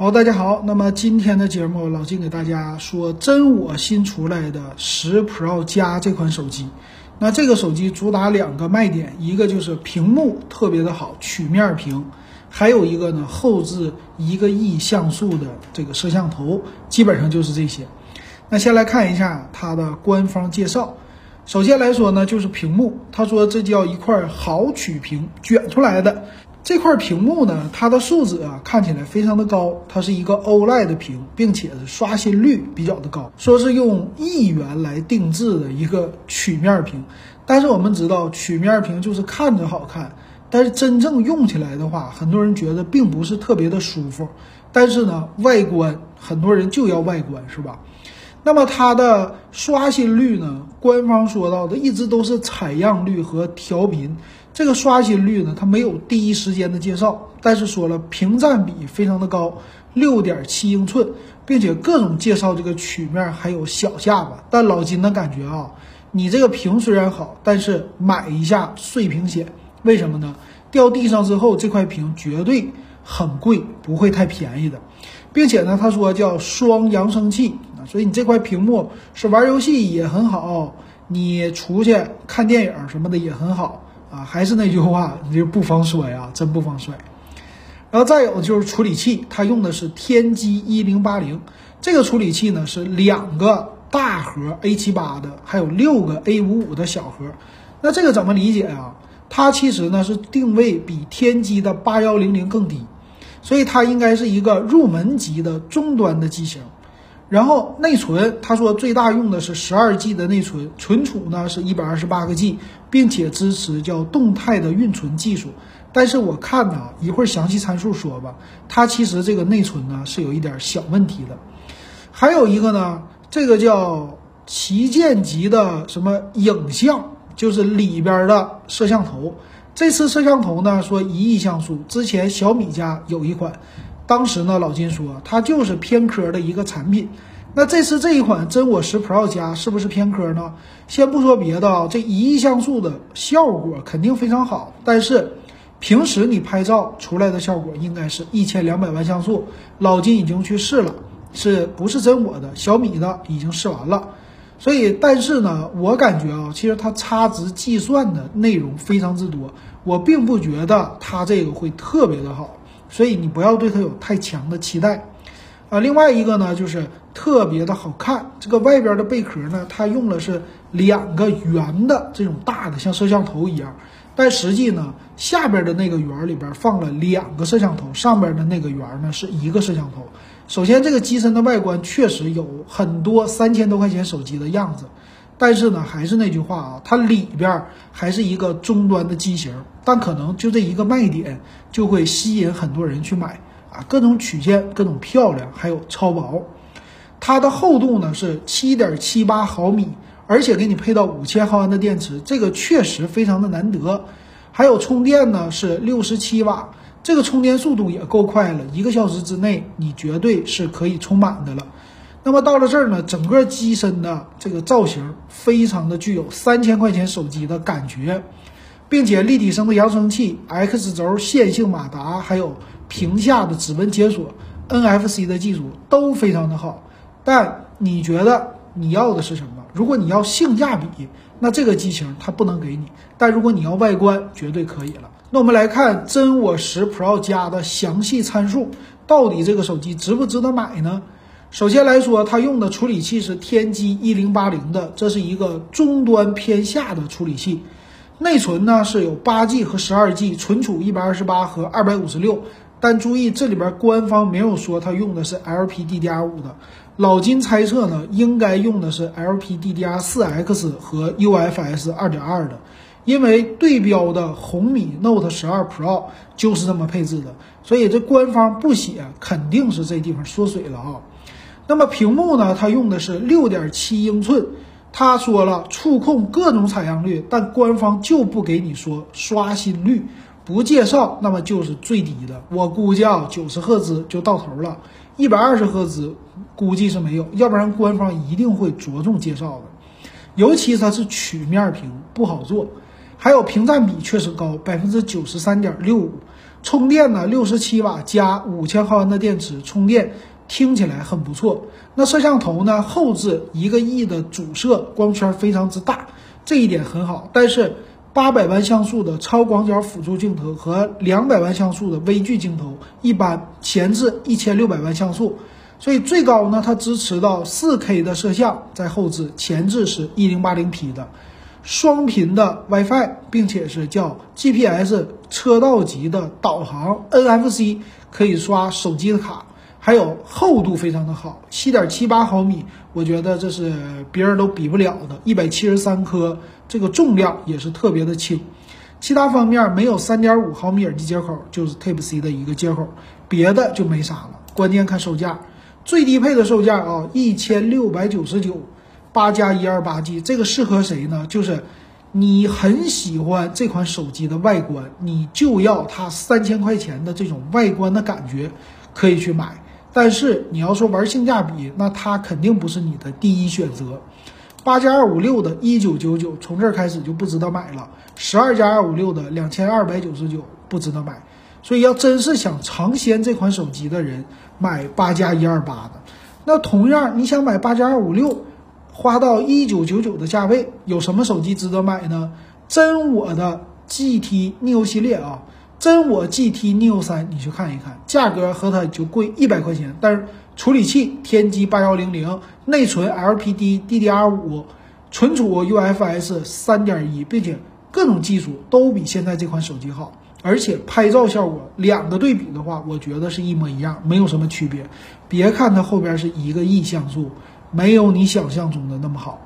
好，大家好。那么今天的节目，老金给大家说真我新出来的十 Pro 加这款手机。那这个手机主打两个卖点，一个就是屏幕特别的好，曲面屏；还有一个呢，后置一个亿像素的这个摄像头，基本上就是这些。那先来看一下它的官方介绍。首先来说呢，就是屏幕，他说这叫一块好曲屏卷出来的。这块屏幕呢，它的素质啊看起来非常的高，它是一个 OLED 屏，并且是刷新率比较的高，说是用亿元来定制的一个曲面屏。但是我们知道，曲面屏就是看着好看，但是真正用起来的话，很多人觉得并不是特别的舒服。但是呢，外观很多人就要外观，是吧？那么它的刷新率呢？官方说到的一直都是采样率和调频。这个刷新率呢，它没有第一时间的介绍，但是说了屏占比非常的高，六点七英寸，并且各种介绍这个曲面还有小下巴。但老金的感觉啊，你这个屏虽然好，但是买一下碎屏险。为什么呢？掉地上之后，这块屏绝对很贵，不会太便宜的。并且呢，他说叫双扬声器啊，所以你这块屏幕是玩游戏也很好，你出去看电影什么的也很好。啊，还是那句话，你就不防摔啊，真不防摔。然后再有就是处理器，它用的是天玑一零八零，这个处理器呢是两个大核 A 七八的，还有六个 A 五五的小核。那这个怎么理解呀？它其实呢是定位比天玑的八幺零零更低，所以它应该是一个入门级的中端的机型。然后内存，他说最大用的是十二 G 的内存，存储呢是一百二十八个 G，并且支持叫动态的运存技术。但是我看呢，一会儿详细参数说吧，它其实这个内存呢是有一点小问题的。还有一个呢，这个叫旗舰级的什么影像，就是里边的摄像头。这次摄像头呢说一亿像素，之前小米家有一款。当时呢，老金说它就是偏科的一个产品。那这次这一款真我十 Pro 加是不是偏科呢？先不说别的啊，这一亿像素的效果肯定非常好。但是平时你拍照出来的效果应该是一千两百万像素。老金已经去试了，是不是真我的？小米的已经试完了。所以，但是呢，我感觉啊，其实它差值计算的内容非常之多，我并不觉得它这个会特别的好。所以你不要对它有太强的期待，啊，另外一个呢就是特别的好看，这个外边的贝壳呢，它用的是两个圆的这种大的，像摄像头一样，但实际呢下边的那个圆里边放了两个摄像头，上边的那个圆呢是一个摄像头。首先这个机身的外观确实有很多三千多块钱手机的样子。但是呢，还是那句话啊，它里边还是一个中端的机型，但可能就这一个卖点就会吸引很多人去买啊，各种曲线，各种漂亮，还有超薄。它的厚度呢是七点七八毫米，而且给你配到五千毫安的电池，这个确实非常的难得。还有充电呢是六十七瓦，这个充电速度也够快了，一个小时之内你绝对是可以充满的了。那么到了这儿呢，整个机身的这个造型非常的具有三千块钱手机的感觉，并且立体声的扬声器、X 轴线性马达，还有屏下的指纹解锁、NFC 的技术都非常的好。但你觉得你要的是什么？如果你要性价比，那这个机型它不能给你；但如果你要外观，绝对可以了。那我们来看真我十 Pro 加的详细参数，到底这个手机值不值得买呢？首先来说，它用的处理器是天玑一零八零的，这是一个中端偏下的处理器。内存呢是有八 G 和十二 G，存储一百二十八和二百五十六。但注意，这里边官方没有说它用的是 LPDDR5 的。老金猜测呢，应该用的是 LPDDR4X 和 UFS 二点二的，因为对标的红米 Note 十二 Pro 就是这么配置的。所以这官方不写，肯定是这地方缩水了啊。那么屏幕呢？它用的是六点七英寸。他说了，触控各种采样率，但官方就不给你说刷新率，不介绍，那么就是最低的。我估计啊，九十赫兹就到头了，一百二十赫兹估计是没有，要不然官方一定会着重介绍的。尤其它是曲面屏，不好做。还有屏占比确实高，百分之九十三点六五。充电呢，六十七瓦加五千毫安的电池充电，听起来很不错。那摄像头呢，后置一个亿的主摄，光圈非常之大，这一点很好。但是八百万像素的超广角辅助镜头和两百万像素的微距镜头一般，前置一千六百万像素，所以最高呢，它支持到四 K 的摄像，在后置前置是一零八零 P 的。双频的 WiFi，并且是叫 GPS 车道级的导航，NFC 可以刷手机的卡，还有厚度非常的好，七点七八毫米，我觉得这是别人都比不了的，一百七十三克，这个重量也是特别的轻。其他方面没有三点五毫米耳机接口，就是 Type C 的一个接口，别的就没啥了。关键看售价，最低配的售价啊，一千六百九十九。八加一二八 G 这个适合谁呢？就是你很喜欢这款手机的外观，你就要它三千块钱的这种外观的感觉，可以去买。但是你要说玩性价比，那它肯定不是你的第一选择。八加二五六的一九九九，从这儿开始就不值得买了。十二加二五六的两千二百九十九，不值得买。所以要真是想尝鲜这款手机的人，买八加一二八的。那同样，你想买八加二五六。花到一九九九的价位，有什么手机值得买呢？真我的 GT Neo 系列啊，真我 GT Neo 三，你去看一看，价格和它就贵一百块钱，但是处理器天玑八幺零零，内存 LPD DDR 五，存储 UFS 三点一，并且各种技术都比现在这款手机好，而且拍照效果两个对比的话，我觉得是一模一样，没有什么区别。别看它后边是一个亿像素。没有你想象中的那么好。